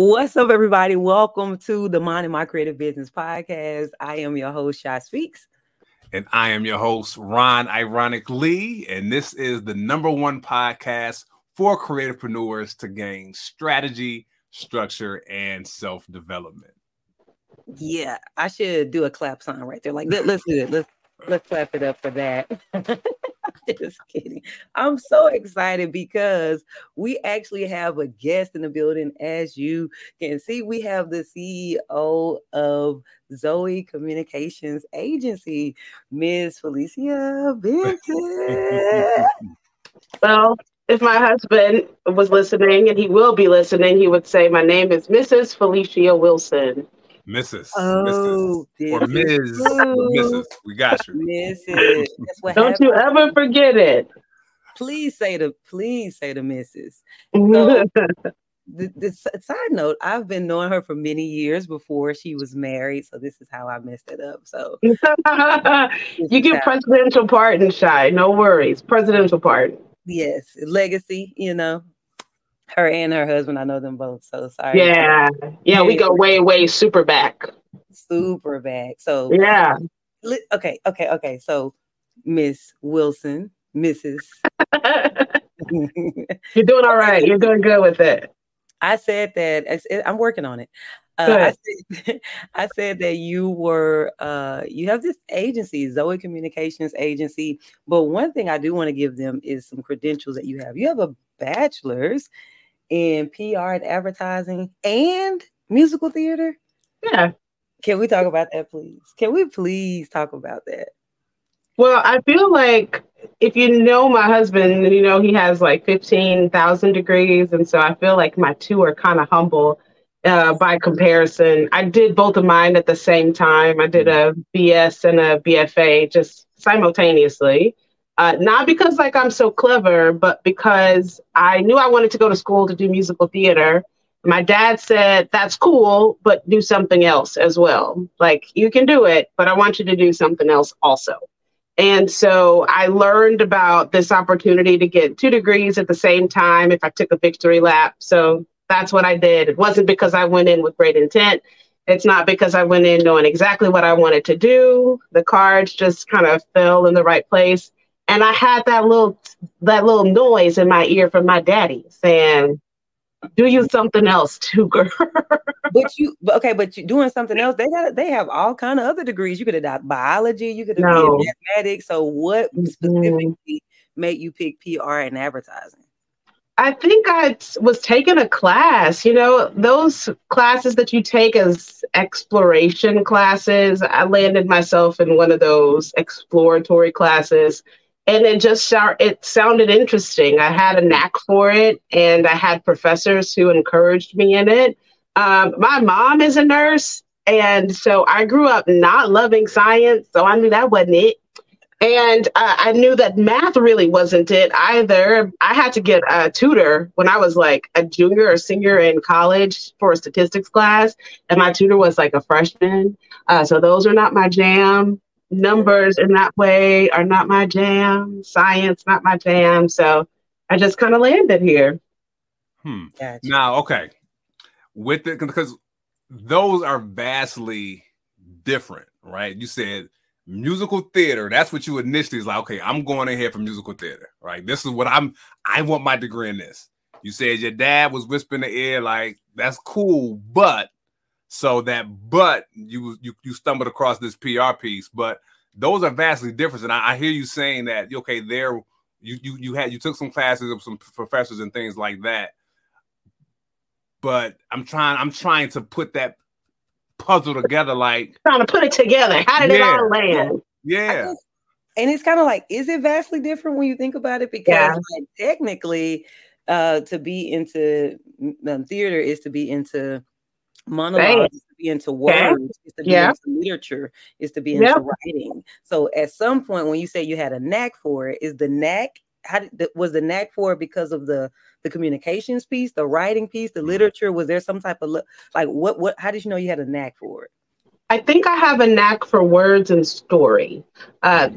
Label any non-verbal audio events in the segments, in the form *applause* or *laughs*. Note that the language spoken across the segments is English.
What's up, everybody? Welcome to the Mind and My Creative Business podcast. I am your host, Shy Speaks. And I am your host, Ron Ironic Lee. And this is the number one podcast for creativepreneurs to gain strategy, structure, and self development. Yeah, I should do a clap sign right there. Like, let, us do it. Let's let's clap it up for that. *laughs* *laughs* Just kidding. I'm so excited because we actually have a guest in the building. As you can see, we have the CEO of Zoe Communications Agency, Ms. Feleceia Benton. *laughs* well, if my husband was listening, and he will be listening, he would say, My name is Mrs. Feleceia Wilson. Mrs. Oh, Mrs. or Ms. Mrs. We got you. Mrs. Don't happened. you ever forget it. Please say the please say the Mrs. So, *laughs* the, the side note, I've been knowing her for many years before she was married, so this is how I messed it up. So *laughs* you get presidential pardon, shy. No worries, presidential pardon. Yes, legacy. You know, her and her husband. I know them both. So sorry. Yeah, yeah, we go way, way super back. Super back. So yeah. Okay, okay, okay. So Miss Wilson, Mrs. *laughs* You're doing all right. You're doing good with it. I said that I'm working on it. Uh, I, said, *laughs* I, said, that you were uh, you have this agency, Zoe Communications Agency. But one thing I do want to give them is some credentials that you have. You have a bachelor's in PR and advertising and musical theater? Yeah. Can we talk about that, please? Can we please talk about that? Well, I feel like if you know my husband, you know he has like 15,000 degrees. And so I feel like my two are kind of humble uh, by comparison. I did both of mine at the same time. I did a BS and a BFA just simultaneously. Uh, not because like I'm so clever, but because I knew I wanted to go to school to do musical theater. My dad said, That's cool, but do something else as well. Like, you can do it, but I want you to do something else also. And so I learned about this opportunity to get two degrees at the same time if I took a victory lap. So that's what I did. It wasn't because I went in with great intent. It's not because I went in knowing exactly what I wanted to do. The cards just kind of fell in the right place and I had that little that little noise in my ear from my daddy saying, "Do you something else too, girl." *laughs* but you, okay, but you doing something else. They got they have all kind of other degrees. You could have done biology. You could have no. been mathematics. So what mm-hmm. specifically made you pick PR and advertising? I think I was taking a class, you know, those classes that you take as exploration classes. I landed myself in one of those exploratory classes and it just it sounded interesting. I had a knack for it, and I had professors who encouraged me in it. Um, my mom is a nurse, and so I grew up not loving science, so I knew that wasn't it. And uh, I knew that math really wasn't it either. I had to get a tutor when I was like a junior or senior in college for a statistics class, and my tutor was like a freshman. Uh, so those are not my jam numbers in that way are not my jam. Science, not my jam. So I just kind of landed here. Hmm. Gotcha. Now, okay, with it because those are vastly different, right? You said musical theater. That's what you initially is like. Okay, I'm going ahead for musical theater, right? This is what I'm. I want my degree in this. You said your dad was whispering in the ear, like that's cool, but so that, but you you you stumbled across this PR piece, but those are vastly different. And I, I hear you saying that okay, there you you you had you took some classes of some professors and things like that. But I'm trying I'm trying to put that puzzle together, like trying to put it together. How did yeah, it all land? Yeah. And it's kind of like, is it vastly different when you think about it? Because yeah. like, technically, uh, to be into um, theater is to be into monologue is to be into words, is to be yeah. into literature, is to be into writing. So at some point, when you say you had a knack for it, is the knack how did was the knack for it because of the the communications piece, the writing piece, the literature? Was there some type of like what what? How did you know you had a knack for it? I think I have a knack for words and story. Uh,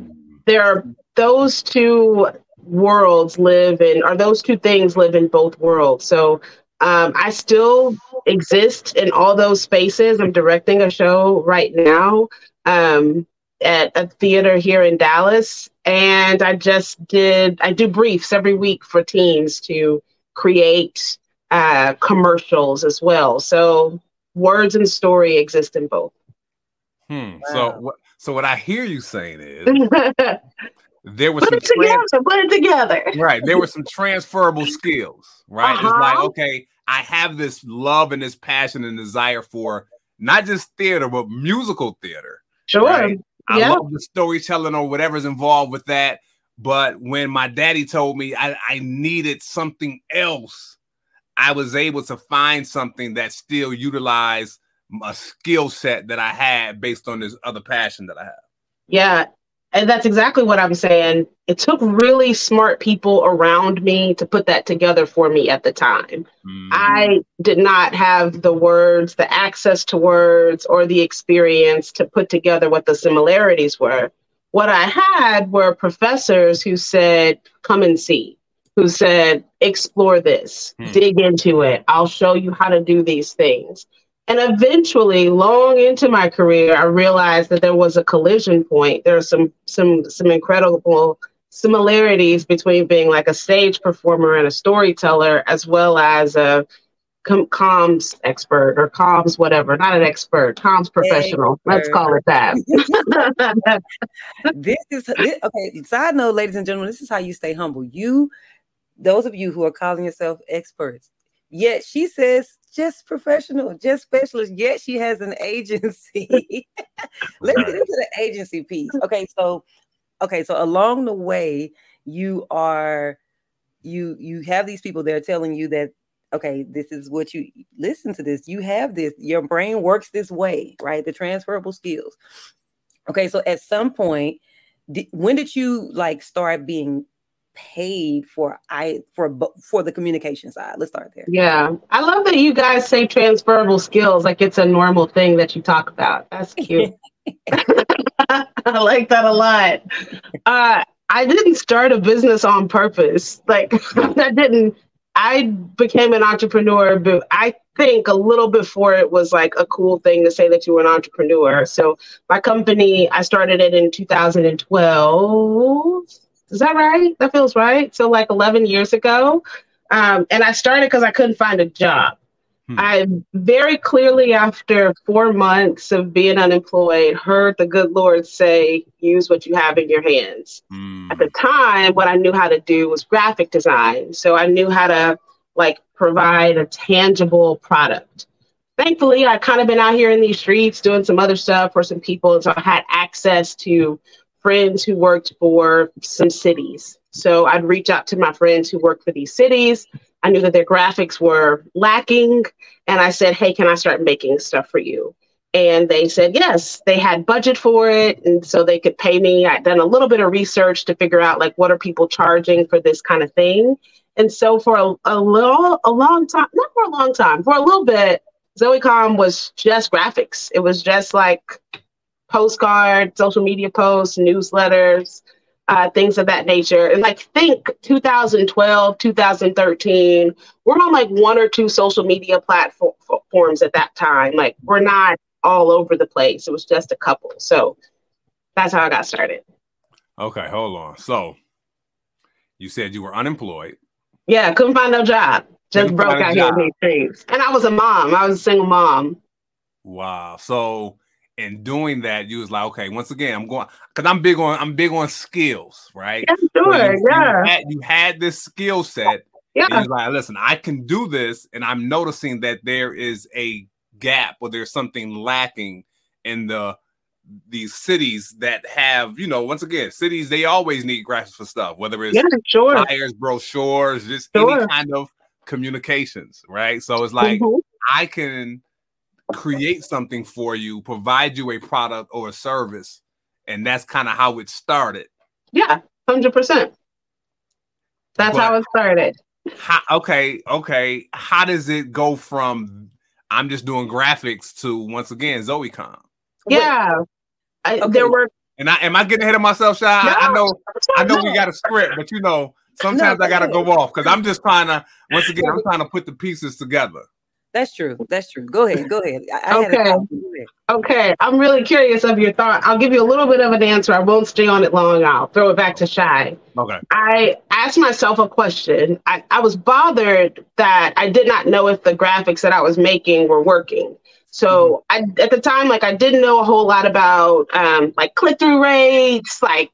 there are those two worlds live in, or those two things live in both worlds. So um, I still exist in all those spaces. I'm directing a show right now um, at a theater here in Dallas, and I just did. I do briefs every week for teams to create uh, commercials as well. So words and story exist in both. Hmm. Wow. So? So what I hear you saying is *laughs* there was put it trans- together. Put it together. right. There were some transferable skills. Right. Uh-huh. It's like uh-huh. okay, I have this love and this passion and desire for not just theater but musical theater. Sure. Right? I yeah. love the storytelling or whatever's involved with that. But when my daddy told me I, I needed something else, I was able to find something that still utilized a skill set that I had based on this other passion that I have. Yeah. And that's exactly what I'm saying. It took really smart people around me to put that together for me at the time. Mm-hmm. I did not have the words, the access to words, or the experience to put together what the similarities were. What I had were professors who said, Come and see, who said, Explore this, hmm. dig into it. I'll show you how to do these things. And eventually, long into my career, I realized that there was a collision point. There are some some some incredible similarities between being like a stage performer and a storyteller, as well as a com- comms expert or comms whatever. Not an expert, comms professional. Expert. Let's call it that. *laughs* this is this, okay. Side note, ladies and gentlemen, this is how you stay humble. You, those of you who are calling yourself experts, yet she says just professional, just specialist, yet she has an agency. *laughs* Let's get into the agency piece. Okay, so okay, so along the way, you are you you have these people that are telling you that okay, this is what you listen to this. You have this, your brain works this way, right? The transferable skills. Okay, so at some point, when did you like start being paid for I for for the communication side. Let's start there. Yeah, I love that you guys say transferable skills like it's a normal thing that you talk about. That's cute. *laughs* *laughs* I like that a lot. Uh, I didn't start a business on purpose. Like *laughs* I didn't. I became an entrepreneur, but I think a little before it was like a cool thing to say that you were an entrepreneur. So my company, I started it in 2012 is that right? That feels right. So like 11 years ago. Um, and I started because I couldn't find a job. Hmm. I very clearly, after four months of being unemployed, heard the good Lord say, use what you have in your hands. Hmm. At the time, what I knew how to do was graphic design. So I knew how to like provide a tangible product. Thankfully, I kind of been out here in these streets doing some other stuff for some people. And so I had access to friends who worked for some cities. So I'd reach out to my friends who worked for these cities. I knew that their graphics were lacking. And I said, Hey, can I start making stuff for you? And they said yes. They had budget for it. And so they could pay me. I'd done a little bit of research to figure out like what are people charging for this kind of thing. And so for a, a little, a long time, not for a long time, for a little bit, Zoecom was just graphics. It was just like postcards, social media posts, newsletters, uh, things of that nature. And like think 2012, 2013, we're on like one or two social media platforms at that time. Like we're not all over the place. It was just a couple. So that's how I got started. Okay, hold on. So you said you were unemployed. Yeah, couldn't find no job. Just couldn't broke out here in these streets. And I was a mom. I was a single mom. Wow. So and doing that, you was like, okay, once again, I'm going because I'm big on I'm big on skills, right? Yeah, sure, you, yeah. You had, you had, this skill set. Yeah. And like, listen, I can do this, and I'm noticing that there is a gap or there's something lacking in the these cities that have, you know, once again, cities they always need graphics for stuff, whether it's yeah, sure. flyers, brochures, just sure. any kind of communications, right? So it's like mm-hmm. I can create something for you, provide you a product or a service. And that's kind of how it started. Yeah, 100%. That's but how it started. How, okay, okay. How does it go from I'm just doing graphics to once again Zoecom? Yeah. I, okay. There were and I am I getting ahead of myself, Shy? No, I know I know we got a script, but you know, sometimes no, I gotta go off because I'm just trying to once again, I'm trying to put the pieces together. That's true. That's true. Go ahead. Go ahead. I, okay. Go ahead. Okay. I'm really curious of your thought. I'll give you a little bit of an answer. I won't stay on it long. I'll throw it back to Shy. Okay. I asked myself a question. I, I was bothered that I did not know if the graphics that I was making were working. So mm-hmm. I, at the time, like I didn't know a whole lot about um, like click through rates, like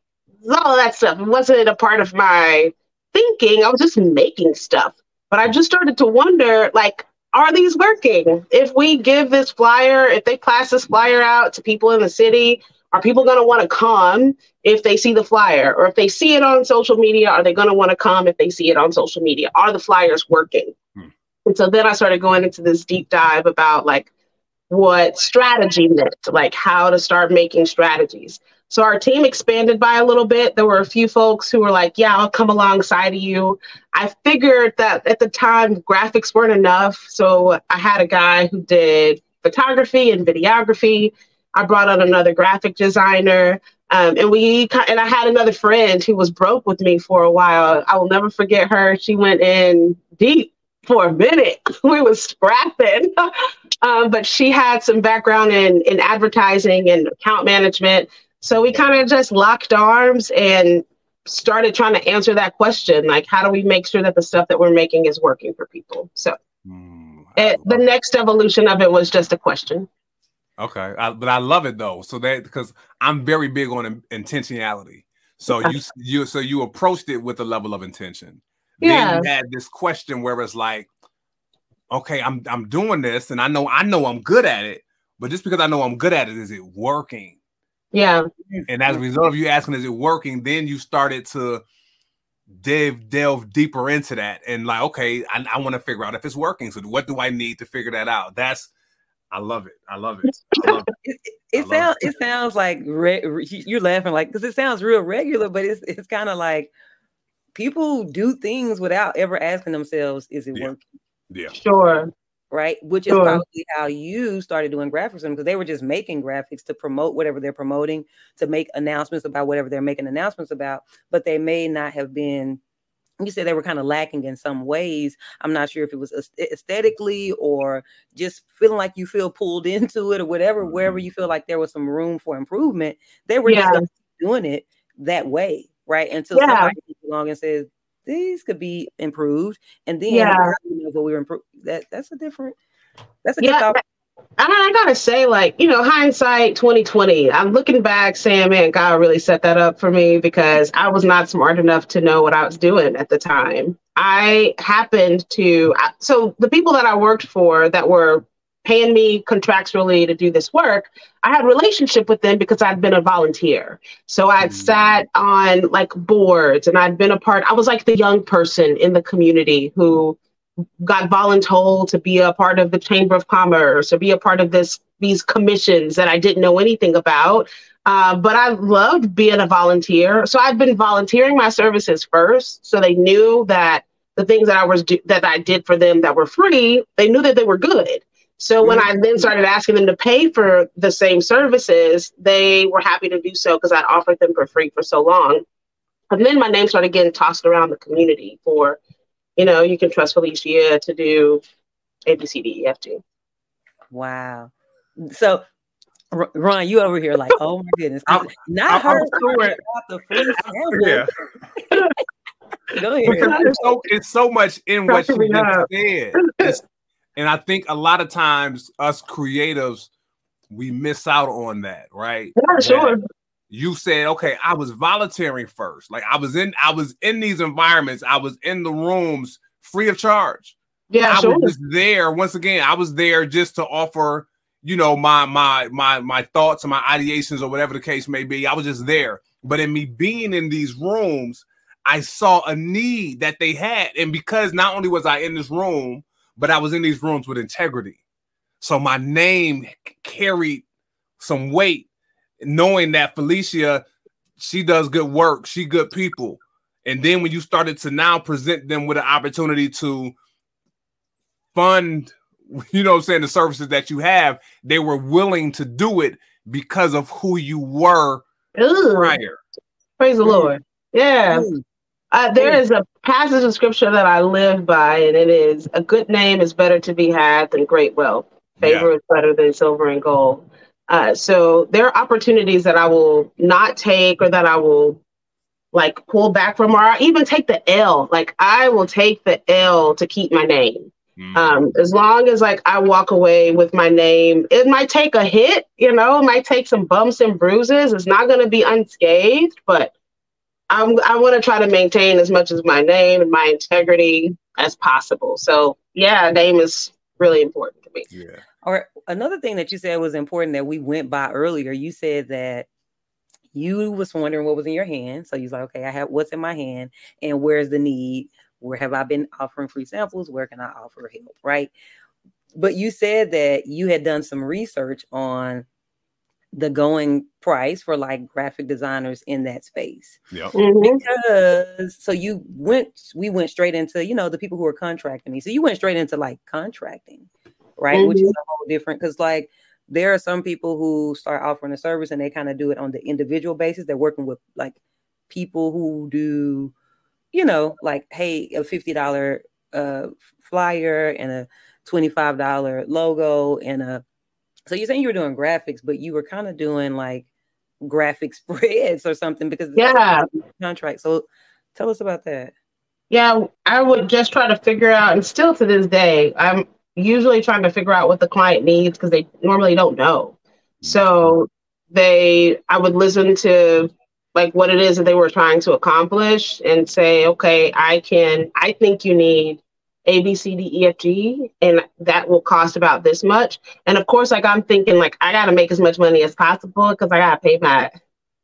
all of that stuff. It wasn't a part of my thinking. I was just making stuff. But I just started to wonder, like, are these working? If we give this flyer, if they pass this flyer out to people in the city, are people going to want to come if they see the flyer? Or if they see it on social media, are they going to want to come if they see it on social media? Are the flyers working? Hmm. And so then I started going into this deep dive about like what strategy meant, like how to start making strategies. So our team expanded by a little bit. There were a few folks who were like, yeah, I'll come alongside of you. I figured that at the time graphics weren't enough. So I had a guy who did photography and videography. I brought on another graphic designer. Um, and we and I had another friend who was broke with me for a while. I will never forget her. She went in deep for a minute. *laughs* we was scrapping, *laughs* um, but she had some background in in advertising and account management. So we kind of just locked arms and started trying to answer that question like how do we make sure that the stuff that we're making is working for people? So mm, it, the next evolution of it was just a question. Okay I, but i love it though. So that because i'm very big on intentionality. So you you so you approached it with a level of intention. Yeah. then you had this question where it's like okay i'm i'm doing this and i know i know i'm good at it but just because i know i'm good at it is it working yeah. And as a result of you asking, is it working? Then you started to delve delve deeper into that and like, okay, I, I want to figure out if it's working. So what do I need to figure that out? That's I love it. I love it. I love it. *laughs* it, it sounds it. it. sounds like re- you're laughing like because it sounds real regular, but it's it's kind of like people do things without ever asking themselves, is it yeah. working? Yeah. Sure right? Which is sure. probably how you started doing graphics because they were just making graphics to promote whatever they're promoting, to make announcements about whatever they're making announcements about, but they may not have been. You said they were kind of lacking in some ways. I'm not sure if it was aesthetically or just feeling like you feel pulled *laughs* into it or whatever. Wherever mm-hmm. you feel like there was some room for improvement, they were yeah. just doing it that way, right? Until yeah. somebody comes along and says, these could be improved, and then yeah. you know, but we were improved. That that's a different. That's a yeah. good thought. And I gotta say, like, you know, hindsight 2020, I'm looking back saying, man, God really set that up for me because I was not smart enough to know what I was doing at the time. I happened to, so the people that I worked for that were paying me contractually to do this work, I had relationship with them because I'd been a volunteer. So I'd mm. sat on like boards and I'd been a part, I was like the young person in the community who got voluntold to be a part of the Chamber of Commerce or be a part of this these commissions that I didn't know anything about. Uh, but I loved being a volunteer. So i've been volunteering my services first. So they knew that the things that I was do- that I did for them that were free, they knew that they were good. So when mm-hmm. I then started asking them to pay for the same services, they were happy to do so because I'd offered them for free for so long. And then my name started getting tossed around the community for, you know, you can trust Feleceia to do A, B, C, D, E, F, G. Wow. So Ron, you over here like, oh my goodness. I'm, not I'm, her story *laughs* about the free Yeah. *laughs* Go ahead. Because it's so, it's so much in what she just said. *laughs* It's, and I think a lot of times us creatives, we miss out on that, right? Yeah, sure. You said, okay, I was volunteering first. Like I was in, I was in these environments, I was in the rooms free of charge. Yeah, I sure. was there. Once again, I was there just to offer, you know, my my my my thoughts and my ideations or whatever the case may be. I was just there. But in me being in these rooms, I saw a need that they had. And because not only was I in this room, but I was in these rooms with integrity. So my name carried some weight, knowing that Feleceia, she does good work, she good people. And then when you started to now present them with an opportunity to fund, *laughs* you know I'm saying, the services that you have, they were willing to do it because of who you were Ooh. prior. Praise the Lord. Yeah. Uh, there is a passage of scripture that I live by, and it is a good name is better to be had than great wealth. Favor yeah. is better than silver and gold. Uh, so there are opportunities that I will not take or that I will like pull back from, or I even take the L. Like I will take the L to keep my name. Mm. Um, as long as like I walk away with my name, it might take a hit, you know, it might take some bumps and bruises. It's not going to be unscathed, but I'm, I want to try to maintain as much as my name and my integrity as possible. So yeah, name is really important to me. Yeah. Or another thing that you said was important that we went by earlier. You said that you was wondering what was in your hand. So you was like, okay, I have what's in my hand and where's the need? Where have I been offering free samples? Where can I offer help? Right. But you said that you had done some research on the going price for like graphic designers in that space. Yeah. Mm-hmm. Because so you went, we went straight into, you know, the people who are contracting me. So you went straight into like contracting, right? Mm-hmm. Which is mm-hmm. a whole different because like there are some people who start offering a service and they kind of do it on the individual basis. They're working with like people who do, you know, like, hey, a $50 uh flyer and a $25 logo and a so you're saying you were doing graphics, but you were kind of doing like graphic *laughs* spreads or something because yeah contract. So tell us about that. Yeah, I would just try to figure out, and still to this day, I'm usually trying to figure out what the client needs because they normally don't know. So they, I would listen to like what it is that they were trying to accomplish and say, okay, I can, I think you need a, B, C, D, E, F, G, and that will cost about this much. And of course, like I'm thinking, like I gotta make as much money as possible because I gotta pay my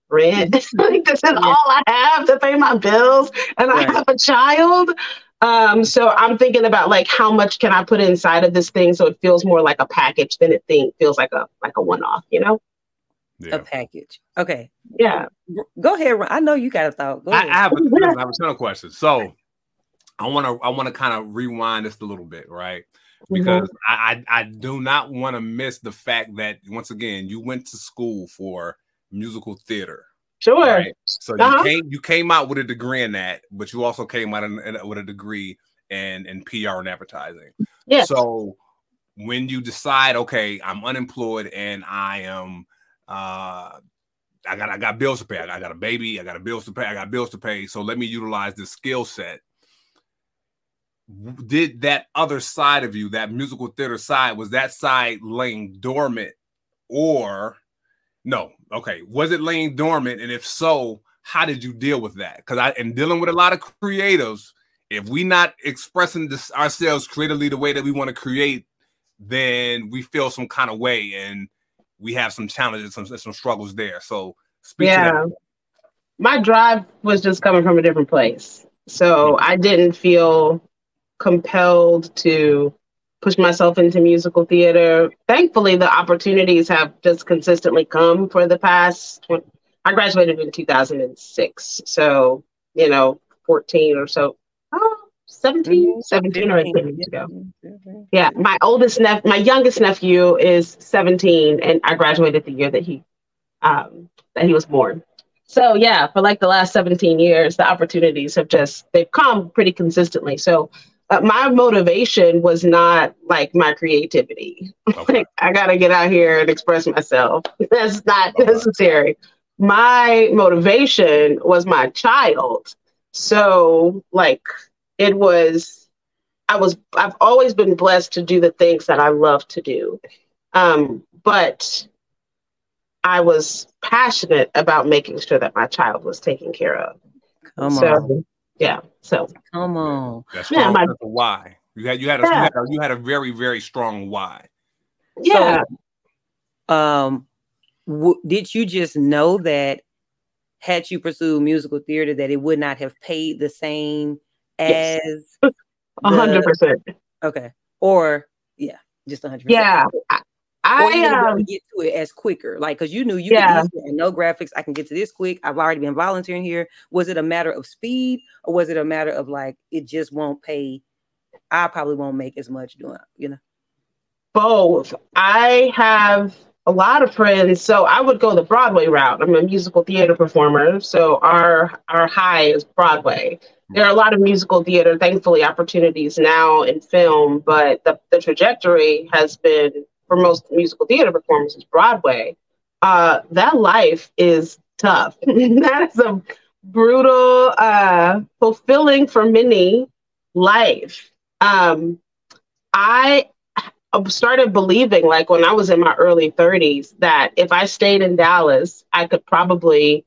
rent. *laughs* *laughs* like this is yeah. all I have to pay my bills, and right. I have a child. Um, so I'm thinking about like how much can I put inside of this thing so it feels more like a package than it thing feels like a like a one off, you know? Yeah. A package. Okay. Yeah. Go ahead. I know you got a thought. I, I, have a, *laughs* I have a ton of questions. So I want to I want to kind of rewind this a little bit, right? Mm-hmm. Because mm-hmm. I, I I do not want to miss the fact that once again you went to school for musical theater. Sure. Right? So uh-huh. you came you came out with a degree in that, but you also came out in, in, with a degree in in PR and advertising. Yeah. So when you decide, okay, I'm unemployed and I am uh I got I got bills to pay. I got, I got a baby. I got a bills to pay. I got bills to pay. So let me utilize this skill set did that other side of you, that musical theater side, was that side laying dormant or no? Okay, was it laying dormant? And if so, how did you deal with that? Because I am dealing with a lot of creatives. If we not expressing this ourselves creatively the way that we want to create, then we feel some kind of way and we have some challenges, some some struggles there. So speak yeah. My drive was just coming from a different place. So mm-hmm. I didn't feel compelled to push myself into musical theater. Thankfully, the opportunities have just consistently come for the past. I graduated in 2006, so you know, 14 or so. Oh, 17, mm-hmm. 17 or 18 years ago. Yeah, my oldest nephew, my youngest nephew is 17, and I graduated the year that he um, that he was born. So yeah, for like the last 17 years, the opportunities have just they've come pretty consistently. So uh, my motivation was not like my creativity. *laughs* Okay. I got to get out here and express myself. *laughs* That's not okay. necessary. My motivation was my child. So, like, it was, I was, I've always been blessed to do the things that I love to do. Um, but I was passionate about making sure that my child was taken care of. Come so, on. Yeah. So come on. That's yeah, my, why. You had you had, a, yeah. you had a you had a very very strong why. Yeah. So, um, w- did you just know that had you pursued musical theater that it would not have paid the same as *laughs* a hundred percent? Okay. Or yeah, just a hundred. Yeah. I um, get to it as quicker, like because you knew you yeah. no graphics. I can get to this quick. I've already been volunteering here. Was it a matter of speed, or was it a matter of like it just won't pay? I probably won't make as much doing, you know. Both. I have a lot of friends. So I would go the Broadway route. I'm a musical theater performer, so our our high is Broadway. There are a lot of musical theater, thankfully, opportunities now in film, but the, the trajectory has been for most musical theater performers is Broadway. Uh, that life is tough. *laughs* that is a brutal, uh, fulfilling for many life. Um, I started believing, like when I was in my early 30s, that if I stayed in Dallas, I could probably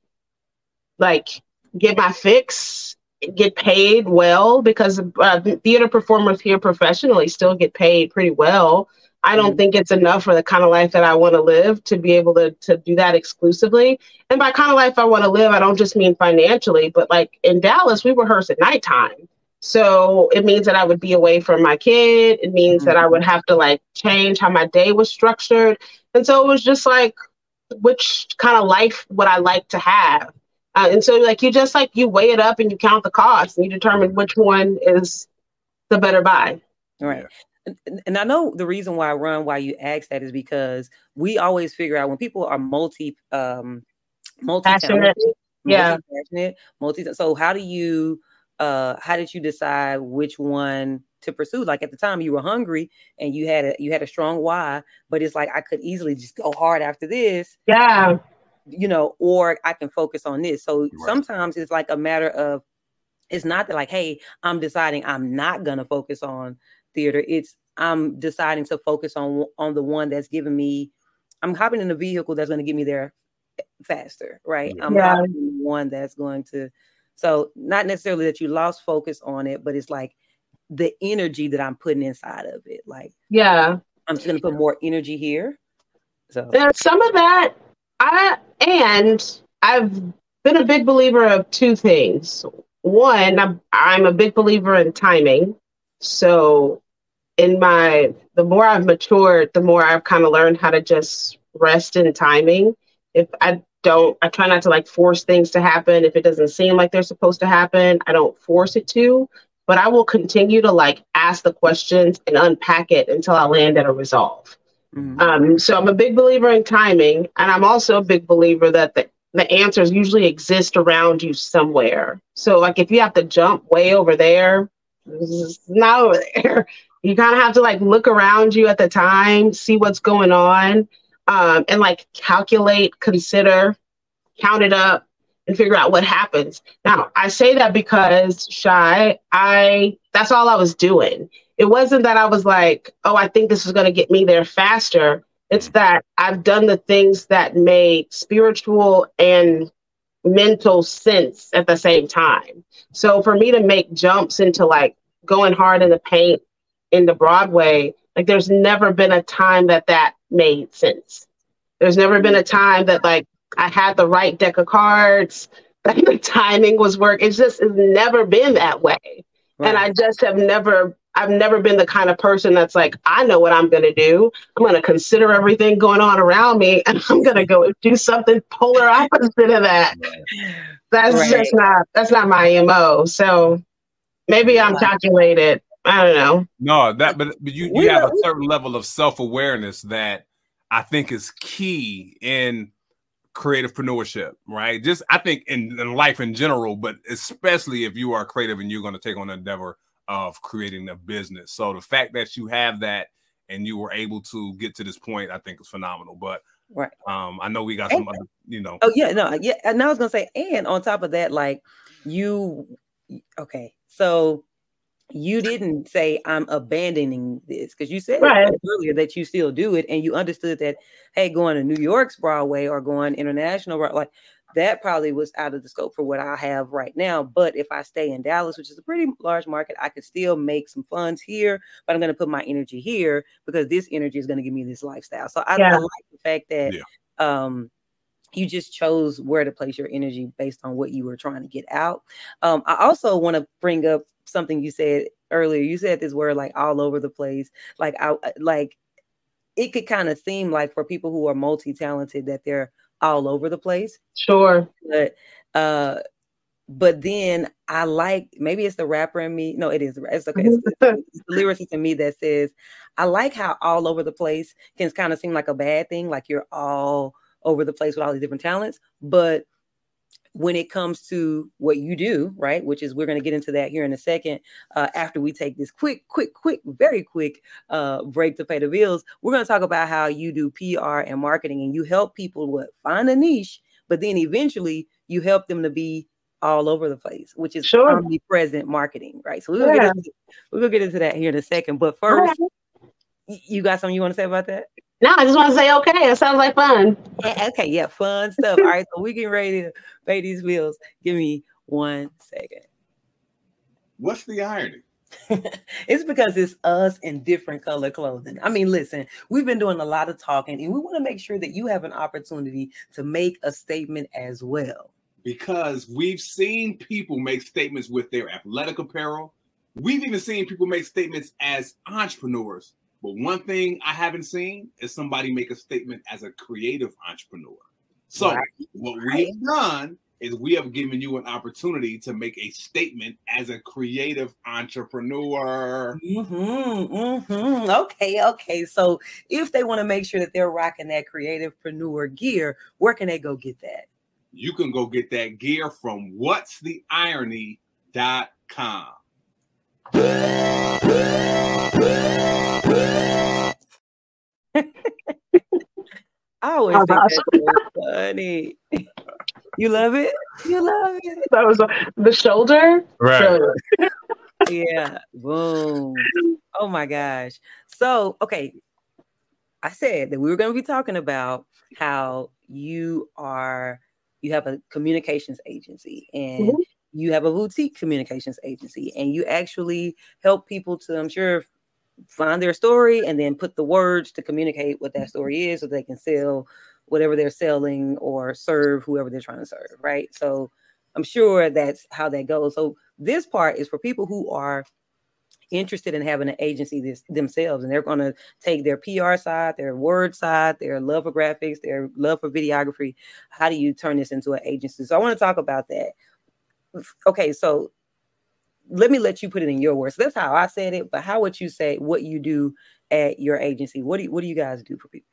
like get my fix, get paid well because uh, theater performers here professionally still get paid pretty well. I don't mm-hmm. think it's enough for the kind of life that I want to live to be able to to do that exclusively. And by kind of life I want to live, I don't just mean financially, but like in Dallas, we rehearse at nighttime. So it means that I would be away from my kid. It means mm-hmm. that I would have to like change how my day was structured. And so it was just like, which kind of life would I like to have? Uh, and so like you just like you weigh it up and you count the costs and you determine which one is the better buy. Right and I know the reason why I run why you ask that is because we always figure out when people are multi um multi yeah. passionate multi so how do you uh how did you decide which one to pursue? Like at the time you were hungry and you had a you had a strong why but it's like I could easily just go hard after this. Yeah. You know or I can focus on this. So right. sometimes it's like a matter of it's not that like hey I'm deciding I'm not gonna focus on theater. It's I'm deciding to focus on on the one that's giving me. I'm hopping in a vehicle that's going to get me there faster, right? I'm yeah. hopping one that's going to. So not necessarily that you lost focus on it, but it's like the energy that I'm putting inside of it. Like yeah, I'm just going to put more energy here. So there's some of that, I and I've been a big believer of two things. One, I'm, I'm a big believer in timing. So in my the more I've matured, the more I've kind of learned how to just rest in timing. If I don't, I try not to like force things to happen. If it doesn't seem like they're supposed to happen, I don't force it to. But I will continue to like ask the questions and unpack it until I land at a resolve. Mm-hmm. Um, so I'm a big believer in timing, and I'm also a big believer that the the answers usually exist around you somewhere. So like if you have to jump way over there, *laughs* it's not over there you kind of have to like look around you at the time, see what's going on, um, and like calculate, consider, count it up, and figure out what happens. Now, I say that because shy, I that's all I was doing. It wasn't that I was like, oh, I think this is going to get me there faster. It's that I've done the things that made spiritual and mental sense at the same time. So for me to make jumps into like going hard in the paint in the Broadway, like there's never been a time that that made sense. There's never been a time that like I had the right deck of cards, *laughs* that the timing was work. It's just it's never been that way. Right. And I just have never I've never been the kind of person that's like, I know what I'm gonna do. I'm gonna consider everything going on around me *laughs* and I'm gonna go do something polar opposite of that. That's right. just not that's not my MO. So maybe I'm calculated I don't know. No, that but, but you, you have a certain level of self-awareness that I think is key in creative entrepreneurship, right? Just I think in, in, life in general, but especially if you are creative and you're going to take on the endeavor of creating a business. So the fact that you have that and you were able to get to this point, I think is phenomenal. But right, um, I know we got some other, you know. Oh yeah, no, yeah. And I was gonna say, and on top of that, like you, okay, so you didn't say I'm abandoning this because you said right. earlier that you still do it and you understood that hey going to New York's Broadway or going international right? like that probably was out of the scope for what I have right now but if I stay in Dallas which is a pretty large market I could still make some funds here but I'm going to put my energy here because this energy is going to give me this lifestyle so I, yeah. I like the fact that yeah. um you just chose where to place your energy based on what you were trying to get out. Um, I also want to bring up something you said earlier. You said this word like all over the place. Like I like it could kind of seem like for people who are multi-talented that they're all over the place. Sure. But uh but then I like maybe it's the rapper in me. No, it is. It's okay. It's, *laughs* it's the lyricist in me that says I like how all over the place can kind of seem like a bad thing, like you're all over the place with all these different talents. But when it comes to what you do, right, which is we're going to get into that here in a second, uh, after we take this quick, quick, quick, very quick uh, break to pay the bills, we're going to talk about how you do PR and marketing and you help people what find a niche, but then eventually you help them to be all over the place, which is sure. omnipresent marketing, right? So we're gonna, yeah. get into, we're gonna get into that here in a second. But first, you got something you want to say about that? No, I just want to say, okay, it sounds like fun. Eh, okay, yeah, fun stuff. All right, so we getting ready to pay these bills. Give me one second. What's the irony? *laughs* it's because it's us in different color clothing. I mean, listen, we've been doing a lot of talking, and we want to make sure that you have an opportunity to make a statement as well. Because we've seen people make statements with their athletic apparel. We've even seen people make statements as entrepreneurs but one thing I haven't seen is somebody make a statement as a creative entrepreneur. So right. what we've done is we have given you an opportunity to make a statement as a creative entrepreneur. Mm-hmm, mm-hmm. Okay, okay. So if they want to make sure that they're rocking that creative creativepreneur gear, where can they go get that? You can go get that gear from what's the irony.com. *laughs* I always think that's funny. You love it? You love it? That was the shoulder. Right. *laughs* yeah. Boom. Oh my gosh. So, okay. I said that we were going to be talking about how you are, you have a communications agency and mm-hmm. you have a boutique communications agency and you actually help people to, I'm sure find their story and then put the words to communicate what that story is so they can sell whatever they're selling or serve whoever they're trying to serve right? So i'm sure that's how that goes. So this part is for people who are interested in having an agency this, themselves and they're going to take their pr side their word side their love for graphics their love for videography. How do you turn this into an agency? So i want to talk about that. Okay so let me let you put it in your words. That's how I said it, but how would you say what you do at your agency? What do you, what do you guys do for people?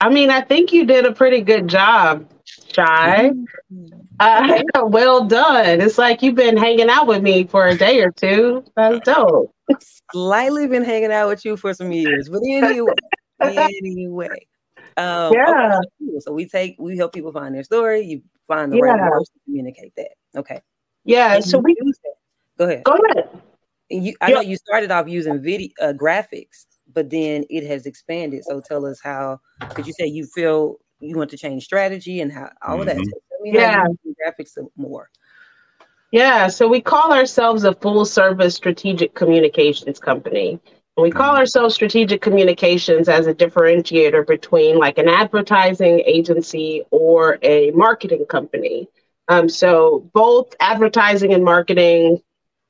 I mean, I think you did a pretty good job, Shy. Mm-hmm. *laughs* Uh, *laughs* well done. It's like you've been hanging out with me for a day or two. That's dope. Slightly been hanging out with you for some years, but anyway, *laughs* anyway. Um, yeah. Okay, so we take we help people find their story. You find the yeah. right words to communicate that. Okay. Yeah. And so we use that Go ahead. Go ahead. You, I know you started off using video uh, graphics, but then it has expanded. So tell us how, because you say you feel you want to change strategy and how all mm-hmm. of that. Mm-hmm. yeah, graphics more. Yeah, so we call ourselves a full service strategic communications company. And we call mm-hmm. ourselves strategic communications as a differentiator between like an advertising agency or a marketing company. Um, so both advertising and marketing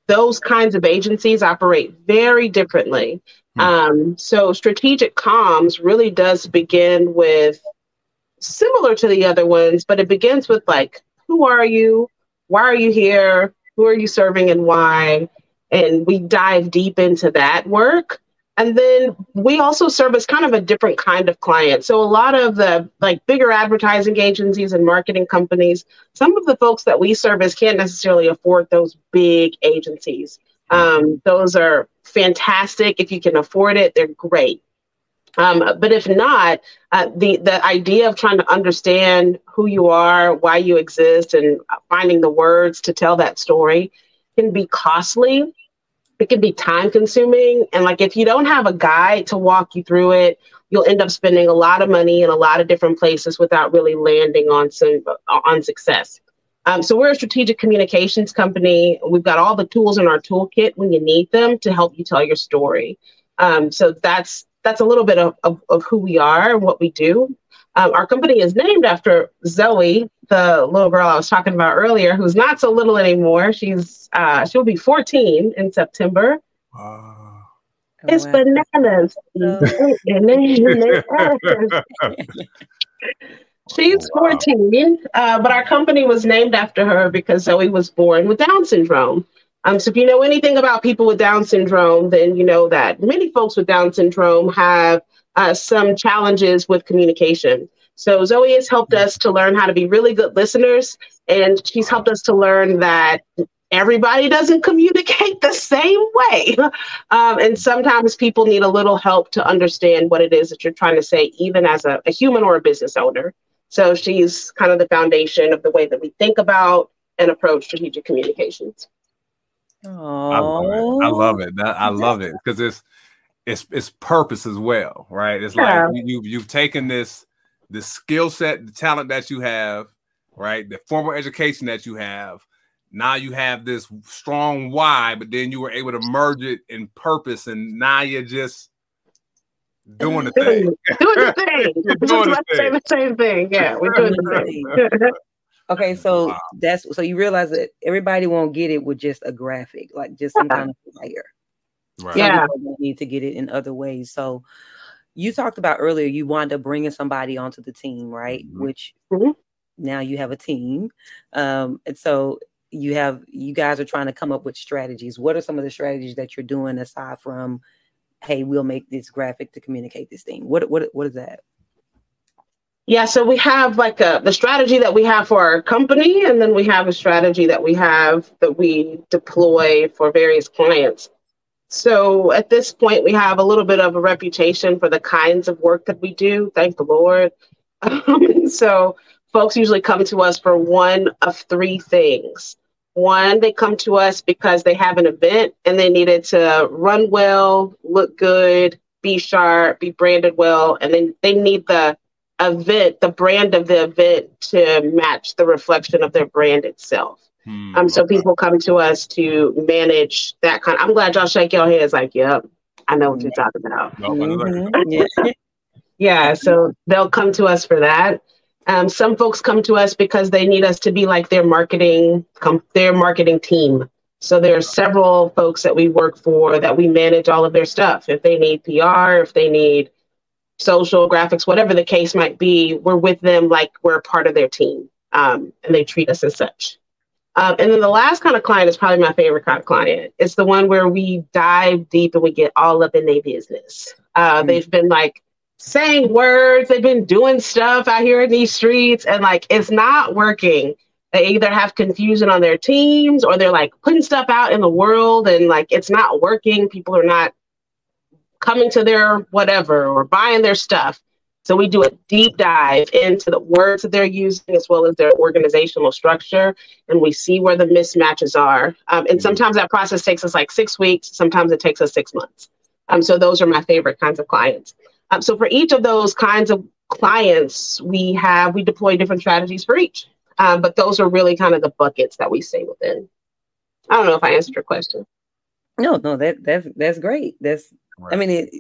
those kinds of agencies operate very differently. Hmm. Um, so strategic comms really does begin with similar to the other ones, but it begins with like, who are you? Why are you here? Who are you serving and why? And we dive deep into that work. And then we also serve as kind of a different kind of client. So a lot of the like bigger advertising agencies and marketing companies, some of the folks that we service can't necessarily afford those big agencies. Um, those are fantastic. If you can afford it, they're great. Um, but if not, uh, the the idea of trying to understand who you are, why you exist, and finding the words to tell that story can be costly it can be time consuming. And like if you don't have a guide to walk you through it, you'll end up spending a lot of money in a lot of different places without really landing on some on success. Um, so we're a strategic communications company. We've got all the tools in our toolkit when you need them to help you tell your story. Um, so that's that's a little bit of, of, of who we are and what we do. Um, our company is named after Zoe, the little girl I was talking about earlier, who's not so little anymore. She's uh, she'll be 14 in September. Wow. It's wow. bananas. *laughs* She's oh, 14, uh, but our company was named after her because Zoe was born with Down syndrome. Um, so if you know anything about people with Down syndrome, then you know that many folks with Down syndrome have uh, some challenges with communication. So Zoe has helped us to learn how to be really good listeners, and she's helped us to learn that everybody doesn't *laughs* communicate the same way. *laughs* Um, and sometimes people need a little help to understand what it is that you're trying to say, even as a, a human or a business owner. So she's kind of the foundation of the way that we think about and approach strategic communications. Aww. I love it. I love it. That, I love it because it's it's it's purpose as well, right? It's yeah. like you you've taken this the skill set, the talent that you have, right? The formal education that you have. Now you have this strong why, but then you were able to merge it in purpose, and now you're just doing the thing. doing the thing. *laughs* doing the thing. the same thing. Yeah, we're doing the thing. *laughs* okay, so wow. that's so you realize that everybody won't get it with just a graphic, like just some kind of flyer. Right. Yeah, need to get it in other ways. So you talked about earlier, you wound up bringing somebody onto the team, right? Mm-hmm. Which mm-hmm. now you have a team, um, and so you have you guys are trying to come up with strategies. What are some of the strategies that you're doing aside from hey, we'll make this graphic to communicate this thing? What what what is that? Yeah, so we have like a, the strategy that we have for our company, and then we have a strategy that we have that we deploy for various clients. So at this point, we have a little bit of a reputation for the kinds of work that we do. Thank the Lord. *laughs* Um, so folks usually come to us for one of three things. One, they come to us because they have an event and they needed to run well, look good, be sharp, be branded well, and then they need the event, the brand of the event to match the reflection of their brand itself. Hmm. Um, so people come to us to manage that kind. I'm glad y'all shake your heads like, yep, I know what you're talking about. Mm-hmm. yeah. *laughs* yeah, so they'll come to us for that. Um, some folks come to us because they need us to be like their marketing, com- their marketing team. So there are several folks that we work for that we manage all of their stuff. If they need PR, if they need social graphics, whatever the case might be, we're with them like we're part of their team, um, and they treat us as such. Um, and then the last kind of client is probably my favorite kind of client. It's the one where we dive deep and we get all up in their business. Uh, mm-hmm. They've been like saying words. They've been doing stuff out here in these streets, and like it's not working. They either have confusion on their teams or they're like putting stuff out in the world and like it's not working. People are not coming to their whatever or buying their stuff. So we do a deep dive into the words that they're using as well as their organizational structure, and we see where the mismatches are. Um, and sometimes that process takes us like six weeks. Sometimes it takes us six months. Um, so those are my favorite kinds of clients. Um, so for each of those kinds of clients, we have we deploy different strategies for each. Um, but those are really kind of the buckets that we stay within. I don't know if I answered your question. No, no, that that's that's great. That's right. I mean it.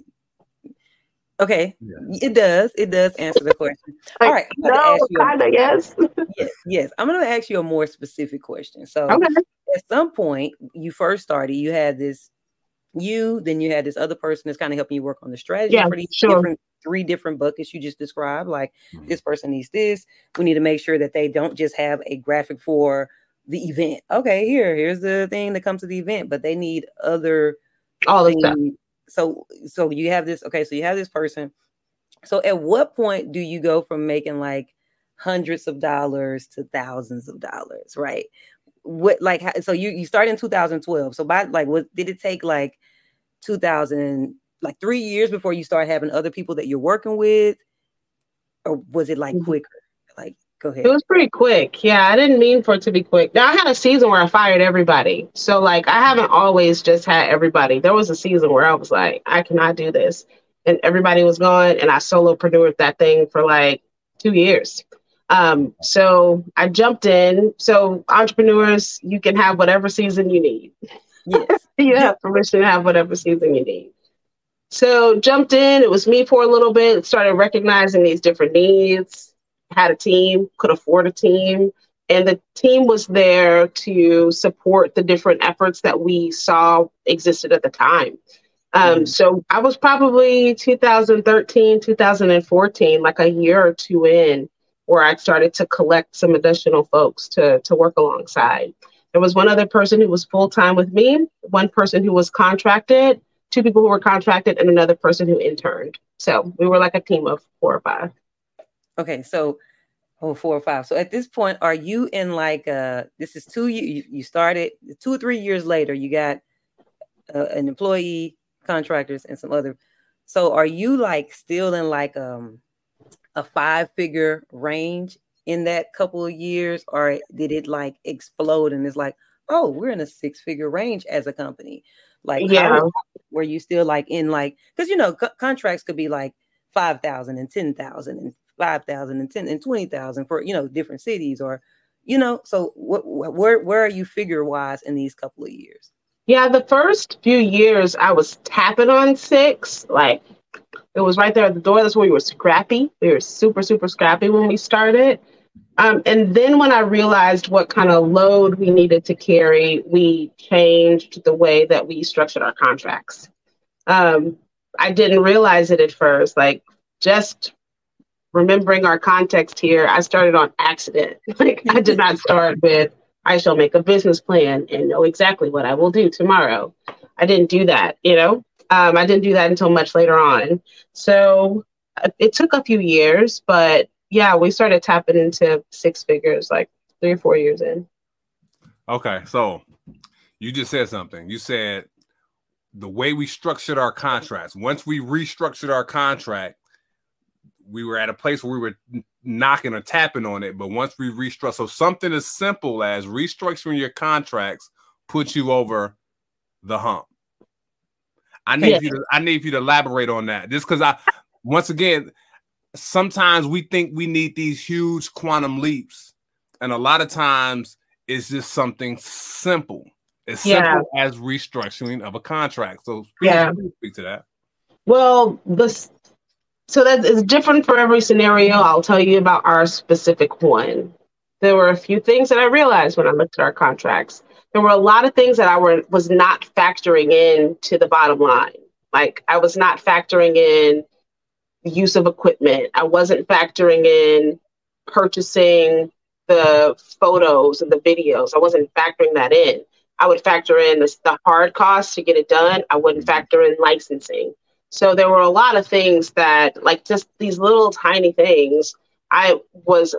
Okay, yeah. it does. It does answer the question. *laughs* All right, I'm no, kind of yes. *laughs* yes, yes. I'm going to ask you a more specific question. So, okay. at some point, you first started. You had this you, then you had this other person that's kind of helping you work on the strategy yeah, for these sure. different three different buckets you just described. Like mm-hmm. this person needs this. We need to make sure that they don't just have a graphic for the event. Okay, here, here's the thing that comes to the event, but they need other all of that. So so you have this, okay, so you have this person. So at what point do you go from making like hundreds of dollars to thousands of dollars, right? what like so you you start in 2012 so by like what did it take like 2000 like three years before you start having other people that you're working with or was it like mm-hmm. quicker go ahead it was pretty quick yeah i didn't mean for it to be quick now i had a season where i fired everybody so like i haven't always just had everybody there was a season where i was like i cannot do this and everybody was gone and i solopreneured that thing for like two years um, so I jumped in. So entrepreneurs, you can have whatever season you need. Yes. *laughs* you have permission to have whatever season you need. So jumped in. It was me for a little bit. Started recognizing these different needs. Had a team. Could afford a team. And the team was there to support the different efforts that we saw existed at the time. Um, mm. So I was probably 2013, 2014, like a year or two in where I started to collect some additional folks to, to work alongside. There was one other person who was full time with me, one person who was contracted, two people who were contracted, and another person who interned. So we were like a team of four or five. Okay, so oh, four or five. So at this point, are you in like uh this is two you you started two or three years later, you got uh, an employee, contractors, and some other. So are you like still in like um a five figure range in that couple of years, or did it like explode and it's like, oh, we're in a six figure range as a company? Like, yeah, were you still like in like because you know co- contracts could be like five thousand and ten thousand and five thousand and ten and twenty thousand for you know different cities or you know. So what where where are you figure wise in these couple of years? Yeah, the first few years I was tapping on six, like it was right there at the door. That's where we were scrappy. We were super, super scrappy when we started. Um, and then when I realized what kind of load we needed to carry, we changed the way that we structured our contracts. Um, I didn't realize it at first. Like just remembering our context here, I started on accident. *laughs* Like I did not start with I shall make a business plan and know exactly what I will do tomorrow. I didn't do that, you know. Um, I didn't do that until much later on. So uh, it took a few years, but yeah, we started tapping into six figures like three or four years in. Okay, so you just said something. You said the way we structured our contracts. Once we restructured our contract, we were at a place where we were knocking or tapping on it. But once we restructure, so something as simple as restructuring your contracts puts you over the hump. I need yeah. you to I need you to elaborate on that. Just because I once again, sometimes we think we need these huge quantum leaps, and a lot of times it's just something simple. As yeah. simple as restructuring of a contract. So speak, yeah. speak to that. Well, this so that is different for every scenario. I'll tell you about our specific one. There were a few things that I realized when I looked at our contracts there were a lot of things that I were was not factoring in to the bottom line. Like I was not factoring in the use of equipment. I wasn't factoring in purchasing the photos and the videos. I wasn't factoring that in. I would factor in the, the hard costs to get it done. I wouldn't factor in licensing. So there were a lot of things that, like just these little tiny things, I was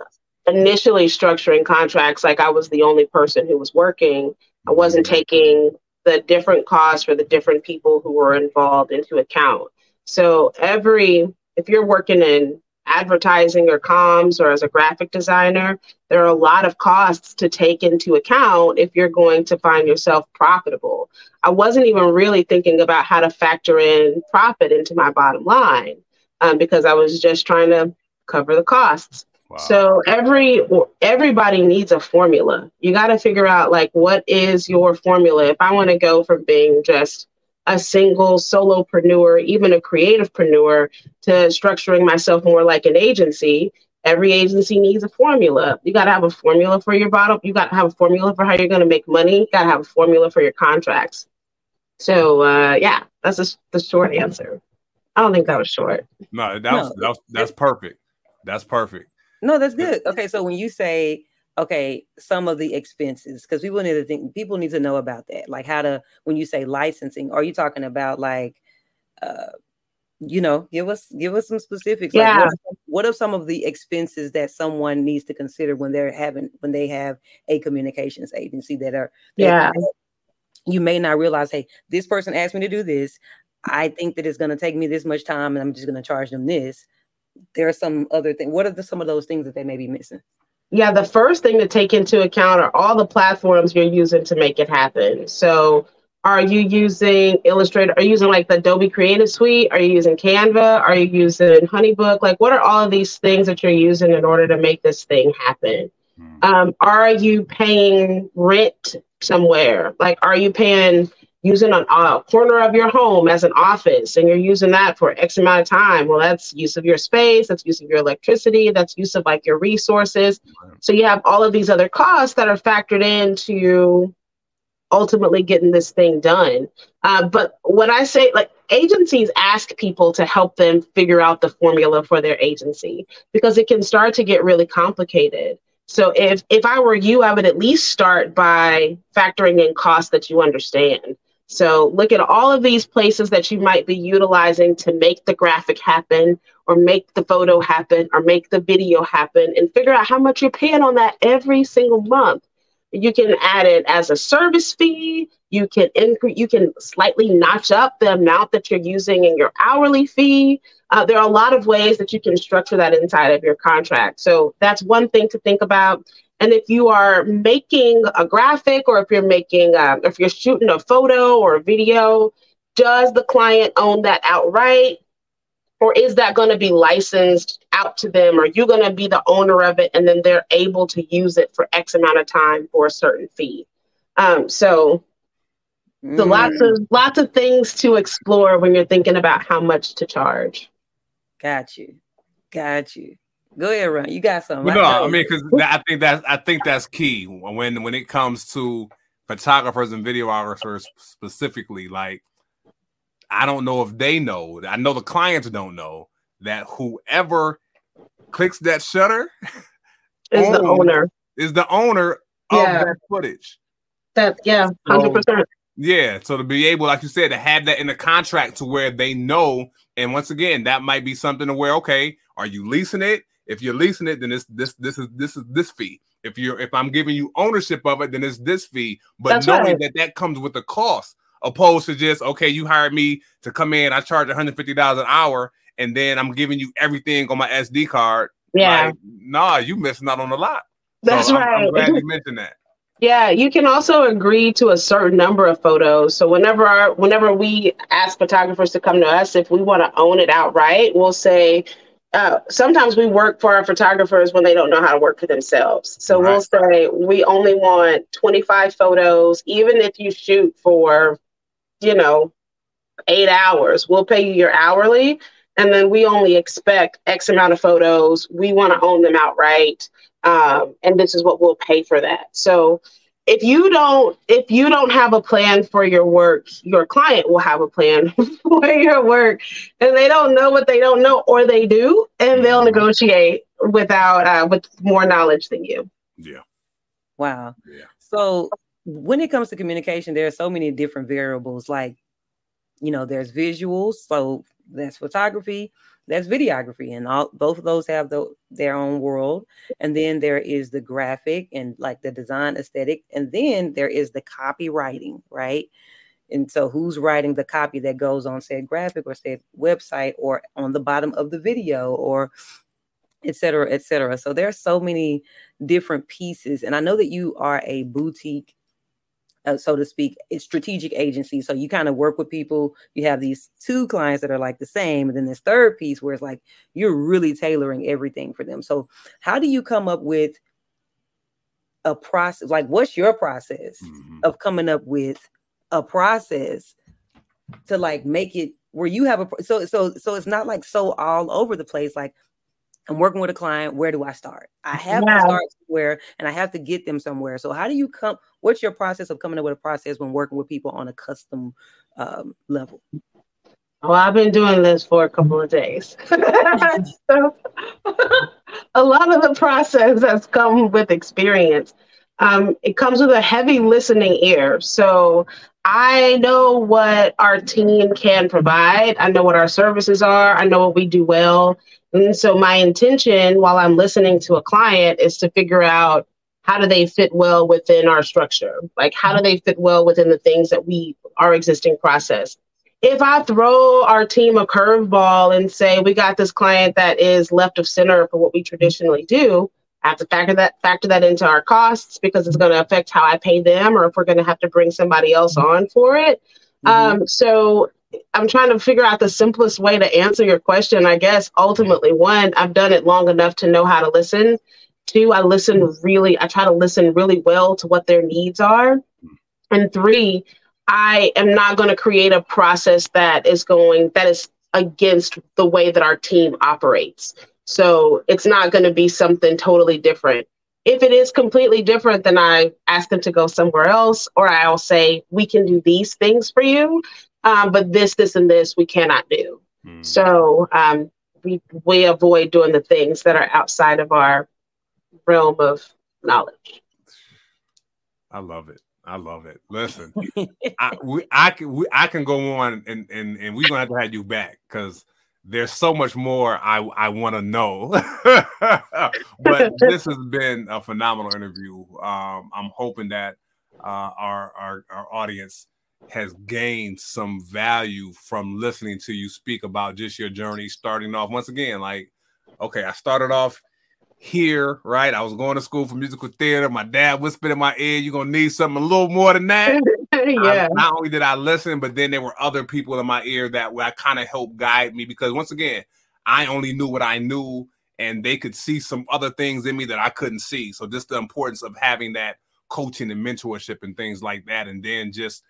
initially structuring contracts like I was the only person who was working. I wasn't mm-hmm. taking the different costs for the different people who were involved into account. So every if you're working in advertising or comms or as a graphic designer, there are a lot of costs to take into account if you're going to find yourself profitable. I wasn't even really thinking about how to factor in profit into my bottom line um, because I was just trying to cover the costs. So every everybody needs a formula. You got to figure out like what is your formula. If I want to go from being just a single solopreneur, even a creativepreneur, to structuring myself more like an agency, every agency needs a formula. You got to have a formula for your bottom. You got to have a formula for how you're going to make money. You got to have a formula for your contracts. So uh, yeah, that's a, the short answer. I don't think that was short. No, that was, no. that was that's perfect. That's perfect. No, that's good. Okay, so when you say okay, some of the expenses, because people need to think people need to know about that. Like how to when you say licensing, are you talking about like uh you know, give us give us some specifics. Yeah. Like what, what are some of the expenses that someone needs to consider when they're having when they have a communications agency that are that yeah you may not realize, hey, this person asked me to do this. I think that it's going to take me this much time, and I'm just going to charge them this there are some other things. What are the, some of those things that they may be missing? Yeah, the first thing to take into account are all the platforms you're using to make it happen. So, are you using Illustrator? Are you using like the Adobe Creative Suite? Are you using Canva? Are you using Honeybook? Like, what are all of these things that you're using in order to make this thing happen? Hmm. Um, are you paying rent somewhere? Like, are you paying using a, a corner of your home as an office and you're using that for X amount of time, well, that's use of your space, that's use of your electricity, that's use of like your resources. So you have all of these other costs that are factored into ultimately getting this thing done. Uh, but when I say like agencies ask people to help them figure out the formula for their agency because it can start to get really complicated. So if if I were you, I would at least start by factoring in costs that you understand. So look at all of these places that you might be utilizing to make the graphic happen or make the photo happen or make the video happen and figure out how much you're paying on that every single month. You can add it as a service fee. You can increase, you can slightly notch up the amount that you're using in your hourly fee. Uh, there are a lot of ways that you can structure that inside of your contract. So that's one thing to think about. And if you are making a graphic or if you're making, uh, if you're shooting a photo or a video, does the client own that outright? Or is that going to be licensed out to them? Are you going to be the owner of it and then they're able to use it for X amount of time for a certain fee? Um, so so lots of mm. lots of things to explore when you're thinking about how much to charge. Got you. Got you. Go ahead, Ron. You got something. no, I mean, because I think that's I think that's key when when it comes to photographers and videographers specifically. Like, I don't know if they know. I know the clients don't know that whoever clicks that shutter is the oh, owner. Is the owner of yeah. that footage. That yeah, hundred percent. Yeah, so to be able, like you said, to have that in the contract to where they know, and once again, that might be something to where okay, are you leasing it? If you're leasing it, then this this this is this is this fee. If you're if I'm giving you ownership of it, then it's this fee. But That's knowing right. that that comes with a cost, opposed to just okay, you hired me to come in, I charge 150 dollars an hour, and then I'm giving you everything on my SD card. Yeah, like, nah, you missing out on a lot. That's so right. I'm, I'm glad you *laughs* mentioned that. Yeah, you can also agree to a certain number of photos. So whenever our, whenever we ask photographers to come to us, if we want to own it outright, we'll say. Uh, sometimes we work for our photographers when they don't know how to work for themselves. So right. we'll say we only want 25 photos, even if you shoot for, you know, eight hours. We'll pay you your hourly, and then we only expect X amount of photos. We want to own them outright um, and this is what we'll pay for that so if you don't if you don't have a plan for your work your client will have a plan *laughs* for your work. And they don't know what they don't know or they do and they'll mm-hmm. negotiate without uh, with more knowledge than you. Yeah. Wow. Yeah. So when it comes to communication there are so many different variables. Like you know there's visuals so that's photography that's videography and all both of those have the, their own world. And then there is the graphic and like the design aesthetic and then there is the copywriting right? And so who's writing the copy that goes on said graphic or said website or on the bottom of the video or et cetera et cetera. So there are so many different pieces and i know that you are a boutique uh, so to speak, it's strategic agency. So you kind of work with people. You have these two clients that are like the same, and then this third piece where it's like you're really tailoring everything for them. So how do you come up with a process? Like, what's your process mm-hmm. of coming up with a process to like make it where you have a so so so it's not like so all over the place. Like I'm working with a client. Where do I start? I have yeah. to start somewhere and I have to get them somewhere. So, how do you come? What's your process of coming up with a process when working with people on a custom um, level? Well, I've been doing this for a couple of days. *laughs* so, *laughs* a lot of the process has come with experience. Um, it comes with a heavy listening ear. So, I know what our team can provide. I know what our services are. I know what we do well. And so my intention while I'm listening to a client is to figure out how do they fit well within our structure? Like how do they fit well within the things that we our existing process? If I throw our team a curveball and say we got this client that is left of center for what we traditionally do, I have to factor that factor that into our costs because it's going to affect how I pay them, or if we're going to have to bring somebody else on for it. Mm-hmm. Um, so I'm trying to figure out the simplest way to answer your question. I guess ultimately, one, I've done it long enough to know how to listen. Two, I listen really, I try to listen really well to what their needs are. And three, I am not going to create a process that is going, that is against the way that our team operates. So it's not going to be something totally different. If it is completely different, then I ask them to go somewhere else, or I'll say, we can do these things for you um, but this, this, and this we cannot do. Mm. So um, we we avoid doing the things that are outside of our realm of knowledge. I love it. I love it. Listen, I we, I can we, I can go on and and and we're gonna have to have you back because there's so much more I I want to know. *laughs* but this has been a phenomenal interview. Um, I'm hoping that uh, our our our audience has gained some value from listening to you speak about just your journey starting off. Once again like okay i started off here right? I was going to school for musical theater. My dad whispered in my ear you're gonna need something a little more than that. *laughs* Yeah. I, not only did i listen but then there were other people in my ear that that kind of helped guide me because once again i only knew what i knew and they could see some other things in me that i couldn't see. So just the importance of having that coaching and mentorship and things like that and then just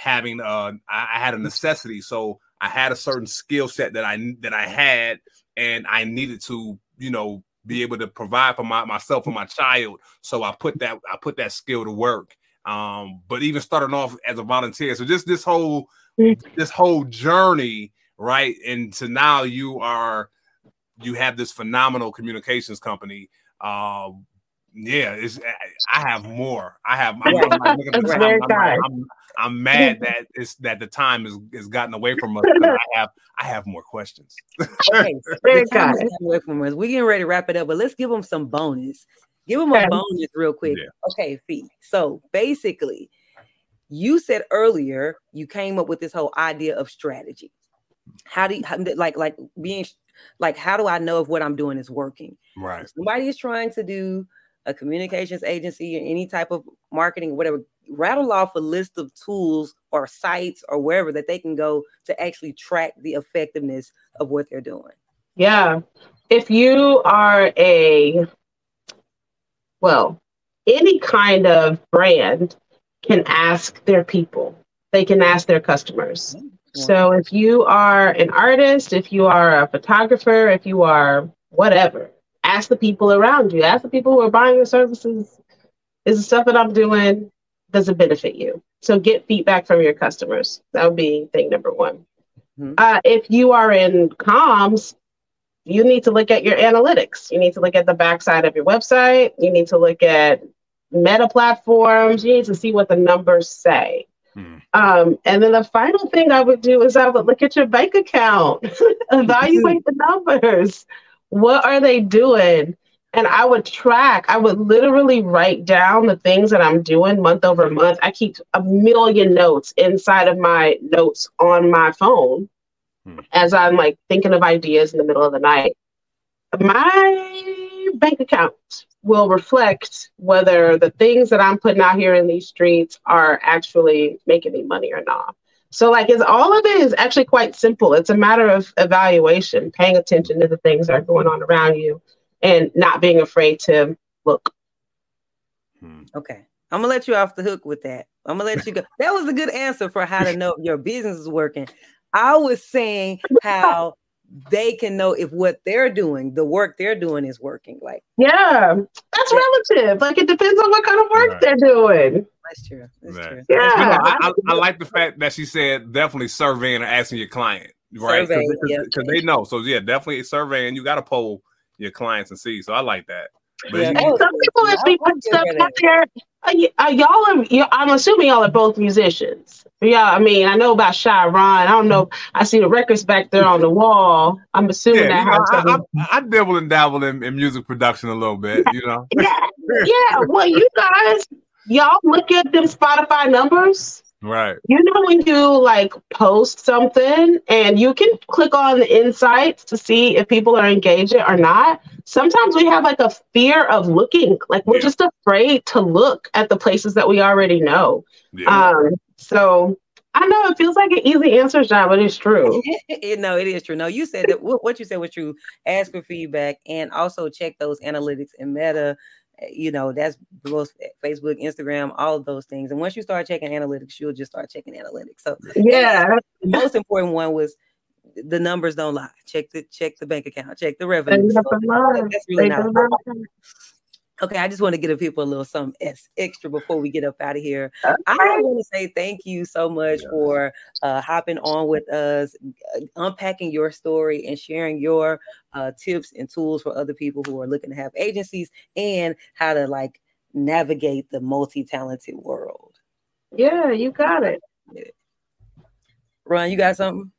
having uh I, I had a necessity. So i had a certain skill set that i that i had and i needed to you know be able to provide for my, myself and my child. So i put that i put that skill to work. Um but even starting off as a volunteer so just this whole mm. this whole journey right? And to now you are you have this phenomenal communications company. Um yeah, it's eh, I have more. I have. I'm, I'm, I'm, I'm, *laughs* I'm mad that it's that the time is is gotten away from us. I have I have more questions. *laughs* okay, the time away from us. We're getting ready to wrap it up, but let's give them some bonus. Give them a bonus real quick. Yeah. Okay, Fee. So basically, you said earlier you came up with this whole idea of strategy. How do you how, like like being like how do I know if what I'm doing is working? Right. If somebody is trying to do a communications agency or any type of marketing, whatever, rattle off a list of tools or sites or wherever that they can go to actually track the effectiveness of what they're doing. Yeah. If you are a, well, any kind of brand can ask their people, they can ask their customers. Yeah. So if you are an artist, if you are a photographer, if you are whatever, ask the people around you, ask the people who are buying your services, is the stuff that I'm doing, does it benefit you? So get feedback from your customers. That would be thing number one. Mm-hmm. Uh, if you are in comms, you need to look at your analytics. You need to look at the backside of your website. You need to look at meta platforms. You need to see what the numbers say. Hmm. Um, and then the final thing I would do is I would look at your bank account, *laughs* evaluate the numbers. What are they doing? And I would track, I would literally write down the things that I'm doing month over month. I keep a million notes inside of my notes on my phone hmm. as I'm like thinking of ideas in the middle of the night. My bank account will reflect whether the things that I'm putting out here in these streets are actually making me money or not. So, like, is all of it is actually quite simple. It's a matter of evaluation, paying attention to the things that are going on around you, and not being afraid to look. Hmm. Okay. I'm gonna let you off the hook with that. I'm gonna let you go. That was a good answer for how to know your business is working. I was saying how they can know if what they're doing, the work they're doing is working. Like, yeah, that's yeah. relative. Like, it depends on what kind of work right. they're doing. That's true. That's right. true. Yeah, you I, I, I, *laughs* like the fact that she said definitely surveying or asking your client, right? Because yeah. they know. So yeah, definitely surveying. You got to poll your clients and see. So I like that. But yeah. you, some people actually put stuff out there. Uh, y'all are, I'm assuming y'all are both musicians. Yeah, I mean, I know about Shy Ron. I don't know. I see the records back there on the wall. I'm assuming yeah, that. You know, I, I, I, dabble and dabble in, in, music production a little bit. You know. *laughs* yeah, yeah. Well, you guys, y'all look at them Spotify numbers. Right. You know when you like post something and you can click on the insights to see if people are engaging or not. Sometimes we have like a fear of looking, like we're yeah. just afraid to look at the places that we already know. Yeah. Um, so I know it feels like an easy answer, John, but it's true. *laughs* no, it is true. No, you said that what you said was true. Ask for feedback and also check those analytics and meta. Eh, you know, that's both Facebook, Instagram, all of those things. And once you start checking analytics, you'll just start checking analytics. So yeah, the most important one was the numbers don't lie. Check the check the bank account, check the revenue. So, that's really not Okay, I just want to give people a little something extra before we get up out of here. Okay. I want to say thank you so much yeah. for uh, hopping on with us, uh, unpacking your story, and sharing your uh, tips and tools for other people who are looking to have agencies and how to like navigate the multi-talented world. Yeah, you got it. Ron, you got something?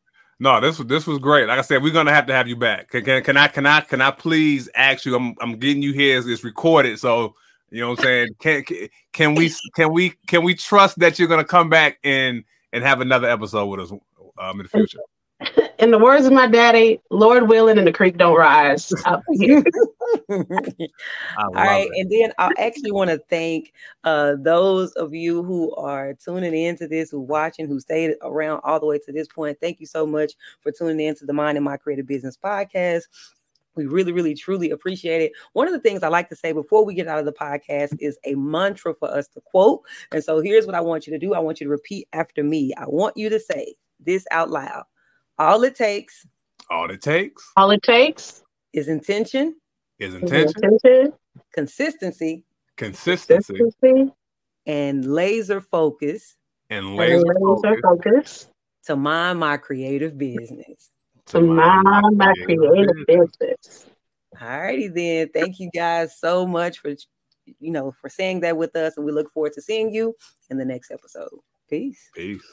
No, this was this was great. Like I said, we're gonna have to have you back. Can, can, can I can I can I please ask you? I'm I'm getting you here. As it's recorded, so you know what I'm saying. *laughs* Can can we can we can we trust that you're gonna come back and and have another episode with us um, in the future? In the words of my daddy, Lord willing, and the creek don't rise. *laughs* *laughs* All right, it. and then I actually want to thank uh, those of you who are tuning in to this, who watching, who stayed around all the way to this point. Thank you so much for tuning in to the Mind and My Creative Business podcast. We really, really, truly appreciate it. One of the things I like to say before we get out of the podcast is a mantra for us to quote. And so here's what I want you to do I want you to repeat after me. I want you to say this out loud. All it takes. All it takes. All it takes is intention. Is intention. intention consistency. Consistency. consistency and laser focus. And laser, and laser focus. focus. To mind my creative business. To, to mind, mind my creative business. business. All righty then. Thank you guys so much for you know for saying that with us, and we look forward to seeing you in the next episode. Peace. Peace.